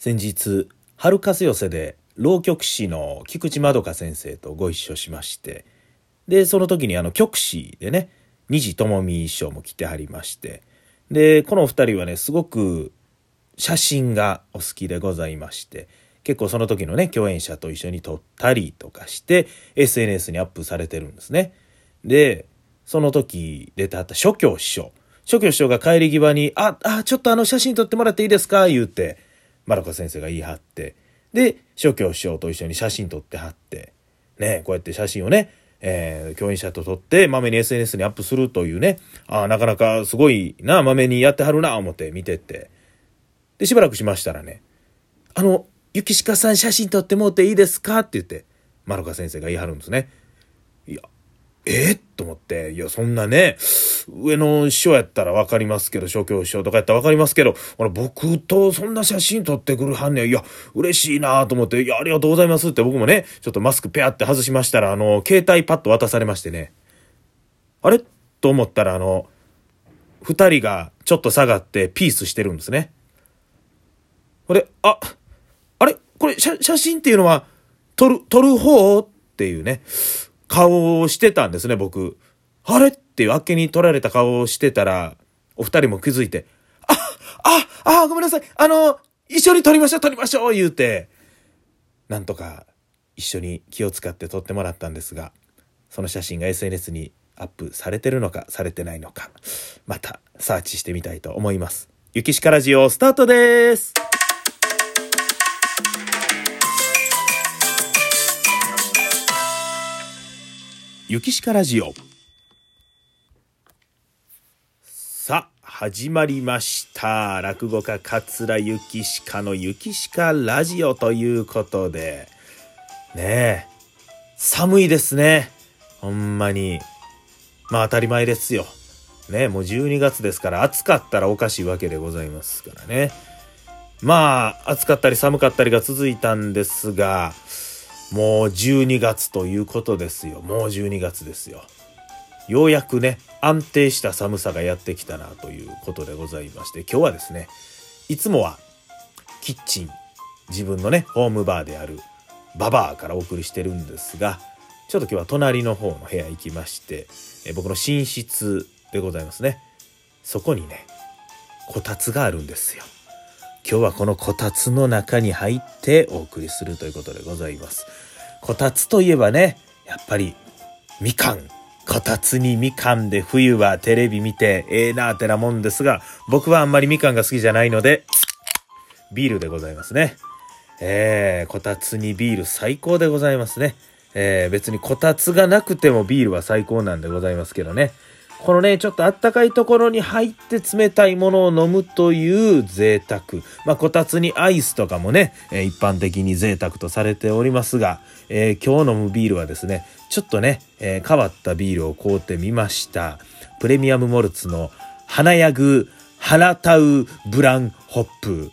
先日春風寄せで浪曲師の菊池まどか先生とご一緒しましてでその時にあの曲師でね虹智美師匠も来てはりましてでこのお二人はねすごく写真がお好きでございまして結構その時のね共演者と一緒に撮ったりとかして SNS にアップされてるんですね。でその時出てはった諸教師匠諸教師匠が帰り際に「ああちょっとあの写真撮ってもらっていいですか?」言うてマラコ先生が言い張ってで諸教師匠と一緒に写真撮ってはってねこうやって写真をねえー、共演者と撮ってまめに SNS にアップするというねああなかなかすごいなまめにやってはるな思って見てってでしばらくしましたらね「あの雪鹿さん写真撮ってもうていいですか?」って言ってマロカ先生が言い張るんですね。えー、と思って、いや、そんなね、上の師匠やったらわかりますけど、諸教師匠とかやったらわかりますけど、俺、僕とそんな写真撮ってくるはんねん。いや、嬉しいなと思って、いや、ありがとうございますって僕もね、ちょっとマスクペアって外しましたら、あの、携帯パッと渡されましてね、あれ？と思ったら、あの、二人がちょっと下がってピースしてるんですね。これ、あ、あれ？これ写、写真っていうのは、撮る、撮る方？っていうね。顔をしてたんですね、僕。あれ？っていうあっけに取られた顔をしてたら、お二人も気づいて、あ、あ、あ、ごめんなさい。あの、一緒に撮りましょう、撮りましょう、言うて、なんとか一緒に気を使って撮ってもらったんですが、その写真が SNS にアップされてるのか、されてないのか、またサーチしてみたいと思います。ゆきしかラジオスタートです。ゆきしかラジオ。さあ始まりました。落語家桂ゆきしかのゆきしかラジオということで。ねえ。寒いですね。ほんまに。まあ当たり前ですよ。ねもう12月ですから暑かったらおかしいわけでございますからね。まあ暑かったり寒かったりが続いたんですがもう12月ということですよ。もう12月ですよ。ようやくね、安定した寒さがやってきたなということでございまして、今日はですね、いつもはキッチン、自分のね、ホームバーであるババアからお送りしてるんですが、ちょっと今日は隣の方の部屋行きまして、え僕の寝室でございますね。そこにね、こたつがあるんですよ。今日はこのこたつの中に入ってお送りするということでございます。こたつといえばね、やっぱりみかん。こたつにみかんで冬はテレビ見てええ、なーってなもんですが、僕はあんまりみかんが好きじゃないので、ビールでございますね。えー、こたつにビール最高でございますね。えー、別にこたつがなくてもビールは最高なんでございますけどね。このね、ちょっとあったかいところに入って冷たいものを飲むという贅沢。まあ、こたつにアイスとかもね、え、一般的に贅沢とされておりますが、えー、今日飲むビールはですね、ちょっとね、えー、変わったビールを買うてみました。プレミアムモルツの花ヤグラタウブランホップ。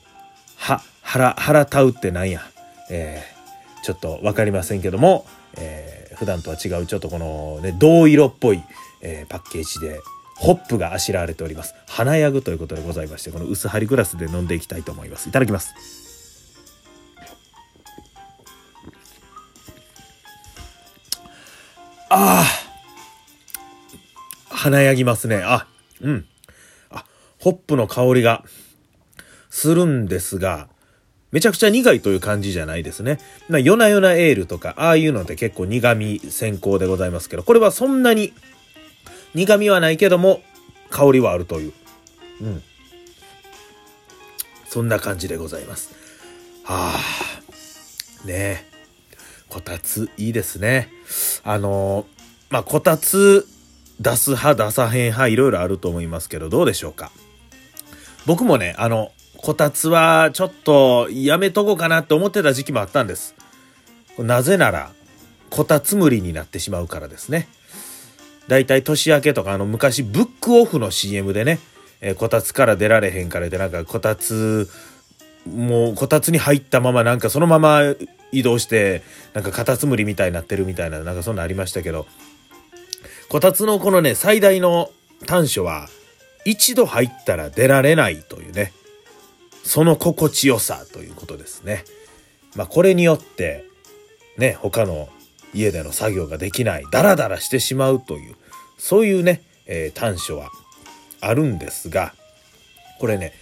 は、ララタウってなんや。えー、ちょっとわかりませんけども、えー、普段とは違うちょっとこのね、銅色っぽいえー、パッケージでホップがあしらわれております。花ヤグということでございましてこの薄張りグラスで飲んでいきたいと思います。いただきます。ああ華やぎますね。あうん。あホップの香りがするんですがめちゃくちゃ苦いという感じじゃないですね。な夜な夜なエールとか、ああいうのって結構苦味先行でございますけど、これはそんなに苦味はないけども、香りはあるという。うん。そんな感じでございます。はあ。ねえ。こたつ、いいですね。あのまあ、こたつ、出す派、出さへん派、いろいろあると思いますけど、どうでしょうか。僕もね、あの、こたつはちょっとやめとこうかなって思ってた時期もあったんです。なぜなら、こたつ無理になってしまうからですね。だいたい年明けとかあの昔ブックオフの CM でね、えー、こたつから出られへんからでなんかこたつもうこたつに入ったままなんかそのまま移動してなんかカタツムリみたいになってるみたいななんかそんなありましたけどこたつのこのね最大の短所は一度入ったら出られないというねその心地よさということですね。まあこれによって、ね、他の家での作業ができない、ダラダラしてしまうという、そういうね、えー、短所はあるんですが、これね、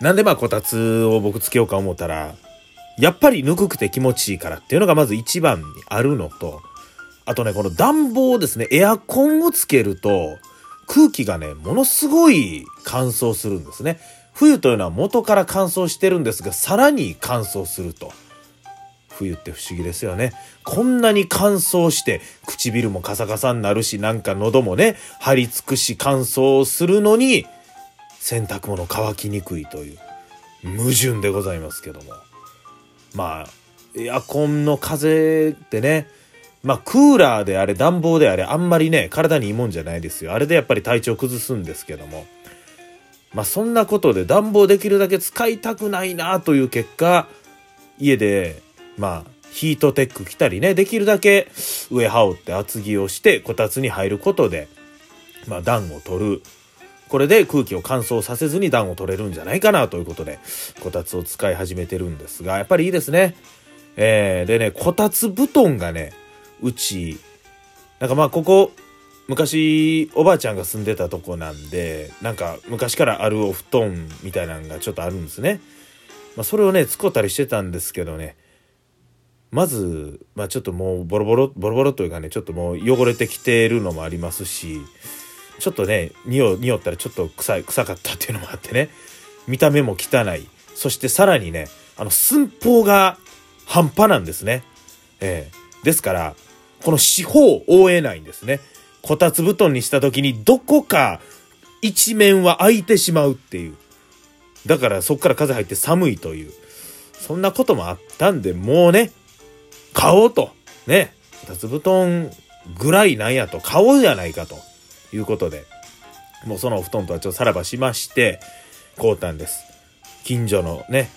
なんでまあこたつを僕つけようか思ったら、やっぱりぬくくて気持ちいいからっていうのがまず一番にあるのと、あとね、この暖房ですね、エアコンをつけると、空気がね、ものすごい乾燥するんですね。冬というのは元から乾燥してるんですが、さらに乾燥すると。冬って不思議ですよね。こんなに乾燥して唇もカサカサになるし、なんか喉もね、張り付くし乾燥するのに、洗濯物乾きにくいという矛盾でございますけども。まあ、エアコンの風ってね、まあ、クーラーであれ、暖房であれ、あんまりね、体にいいもんじゃないですよ。あれでやっぱり体調崩すんですけども。まあ、そんなことで暖房できるだけ使いたくないなという結果、家で、まあ、ヒートテック着たりね、できるだけ上羽織って厚着をして、こたつに入ることで、まあ、暖を取る。これで空気を乾燥させずに暖を取れるんじゃないかなということで、こたつを使い始めてるんですが、やっぱりいいですね。えー、でね、こたつ布団がね、うち、なんかまあここ、昔おばあちゃんが住んでたとこなんで、なんか昔からあるお布団みたいなのがちょっとあるんですね。まあそれをね、使ったりしてたんですけどね、まず、まあちょっともうボロボロ、ボロボロというかね、ちょっともう汚れてきてるのもありますし、ちょっとね、匂匂ったらちょっと臭い、臭かったっていうのもあってね、見た目も汚い。そしてさらにね、あの寸法が半端なんですね。えー、ですから、この四方を覆えないんですね。こたつ布団にした時にどこか一面は開いてしまうっていう。だからそっから風入って寒いという。そんなこともあったんで、もうね、買おうと。ね。こたつ布団ぐらいなんやと、買おうじゃないかということで、もうそのお布団とはちょっとさらばしまして、買うたんです。近所のね、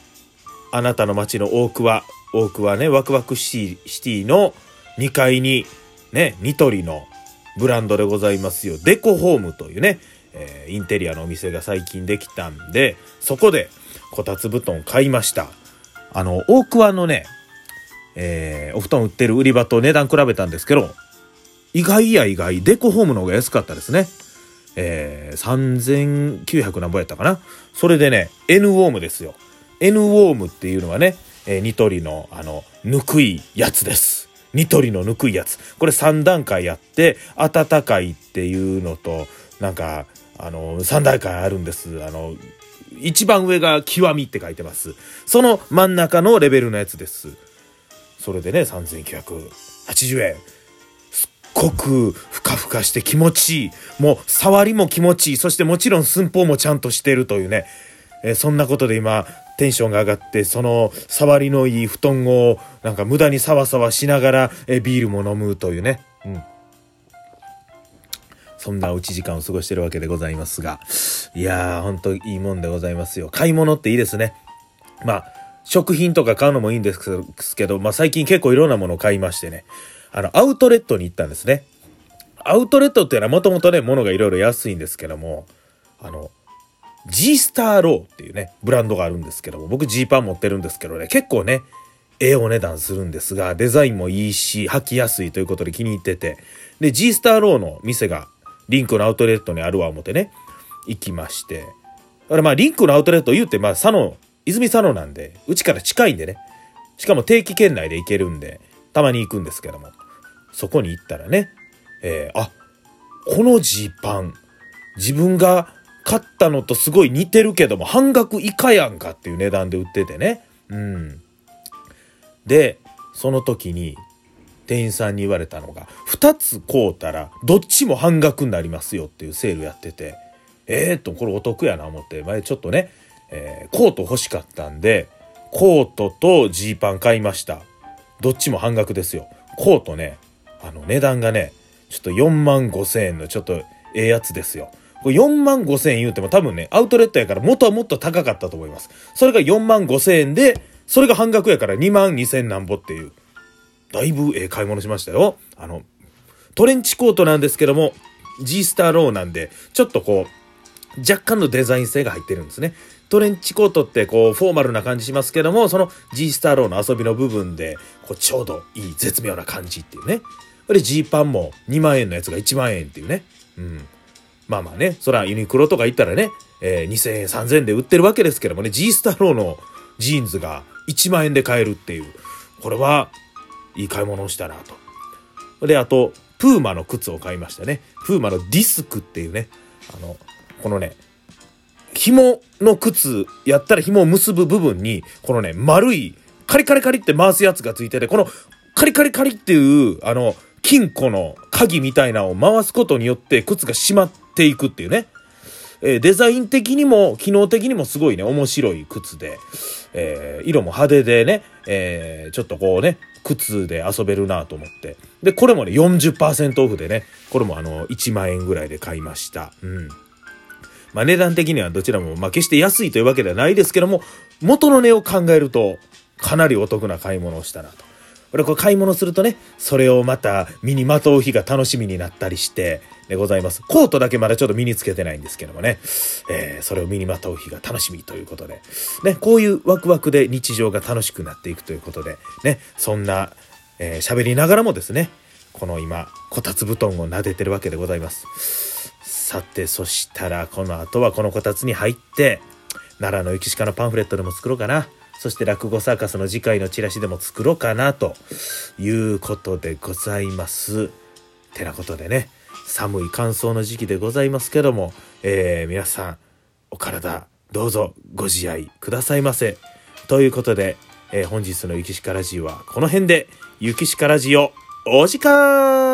あなたの街の大桑、大桑ね、ワクワクシティの2階にね、ニトリのブランドでございますよ。デコホームというね、えー、インテリアのお店が最近できたんで、そこでこたつ布団買いました。あの、大桑のね、えー、お布団売ってる売り場と値段比べたんですけど、意外や意外、デコホームの方が安かったですね。えー、3900何ぼやったかな。それでね、N ウォームですよ。N ウォームっていうのはね、えー、ニトリの、あの、ぬくいやつです。ニトリのぬくいやつ。これ3段階やって、暖かいっていうのと、なんか、あの、3段階あるんです。あの、一番上が極みって書いてます。その真ん中のレベルのやつです。それでね、3980円。すっごくふかふかして気持ちいい。もう触りも気持ちいい。そしてもちろん寸法もちゃんとしてるというね。えー、そんなことで今、テンションが上がって、その触りのいい布団をなんか無駄にサワサワしながら、えビールも飲むというね。うん。そんなおうち時間を過ごしてるわけでございますが。いやー、ほんといいもんでございますよ。買い物っていいですね。まあ、食品とか買うのもいいんですけど、まあ最近結構いろんなものを買いましてね。あの、アウトレットに行ったんですね。アウトレットっていうのはもともとね、物がいろいろ安いんですけども、あの、G スターローっていうね、ブランドがあるんですけども、僕ジーパン持ってるんですけどね、結構ね、ええお値段するんですが、デザインもいいし、履きやすいということで気に入ってて、で、G スターローの店が、リンクのアウトレットにあるわ思ってね、行きまして、だからまあ、リンクのアウトレット言うて、まあ、佐野、泉佐野なんで、うちから近いんでね、しかも定期圏内で行けるんで、たまに行くんですけども、そこに行ったらね、えー、あ、このジーパン、自分が買ったのとすごい似てるけども、半額以下やんかっていう値段で売っててね。うん。で、その時に、店員さんに言われたのが、2つ買うたら、どっちも半額になりますよっていうセールやってて、えー、と、これお得やな思って、前ちょっとね、えー、コート欲しかったんで、コートとジーパン買いました。どっちも半額ですよ。コートね、あの値段がね、ちょっと4万5千円のちょっとええやつですよ。これ4万5千円言うても多分ね、アウトレットやから元はもっと高かったと思います。それが4万5千円で、それが半額やから2万2千なんぼっていう。だいぶええ買い物しましたよ。あの、トレンチコートなんですけども、G-Star RAW なんで、ちょっとこう、若干のデザイン性が入ってるんですね。トレンチコートってこうフォーマルな感じしますけども、その G スターローの遊びの部分で、こうちょうどいい絶妙な感じっていうね。これジーパンも2万円のやつが1万円っていうね。うん。まあまあね、そらユニクロとか行ったらね、えー、2000円、3000円で売ってるわけですけどもね、G スターローのジーンズが1万円で買えるっていう。これはいい買い物をしたなと。で、あと、プーマの靴を買いましたね。プーマのディスクっていうね、あの、このね、紐の靴やったら紐を結ぶ部分に、このね、丸い、カリカリカリって回すやつがついてて、このカリカリカリっていう、あの、金庫の鍵みたいなのを回すことによって靴が閉まっていくっていうね。えー、デザイン的にも機能的にもすごいね、面白い靴で、えー、色も派手でね、えー、ちょっとこうね、靴で遊べるなと思って。で、これもね、40%オフでね、これもあの、1万円ぐらいで買いました。うん。まあ値段的にはどちらも、まあ決して安いというわけではないですけども、元の値を考えると、かなりお得な買い物をしたなと。これ買い物するとね、それをまた身にまとう日が楽しみになったりしてでございます。コートだけまだちょっと身につけてないんですけどもね、えー、それを身にまとう日が楽しみということで、ね、こういうワクワクで日常が楽しくなっていくということで、ね、そんな、えー、喋りながらもですね、この今、こたつ布団を撫でてるわけでございます。さて、そしたら、この後はこのこたつに入って、奈良の雪鹿のパンフレットでも作ろうかな。そして落語サーカスの次回のチラシでも作ろうかなということでございます。てなことでね、寒い乾燥の時期でございますけども、えー、皆さん、お体、どうぞご自愛くださいませ。ということで、えー、本日の雪しかラジオはこの辺で、雪しかラジオ、お時間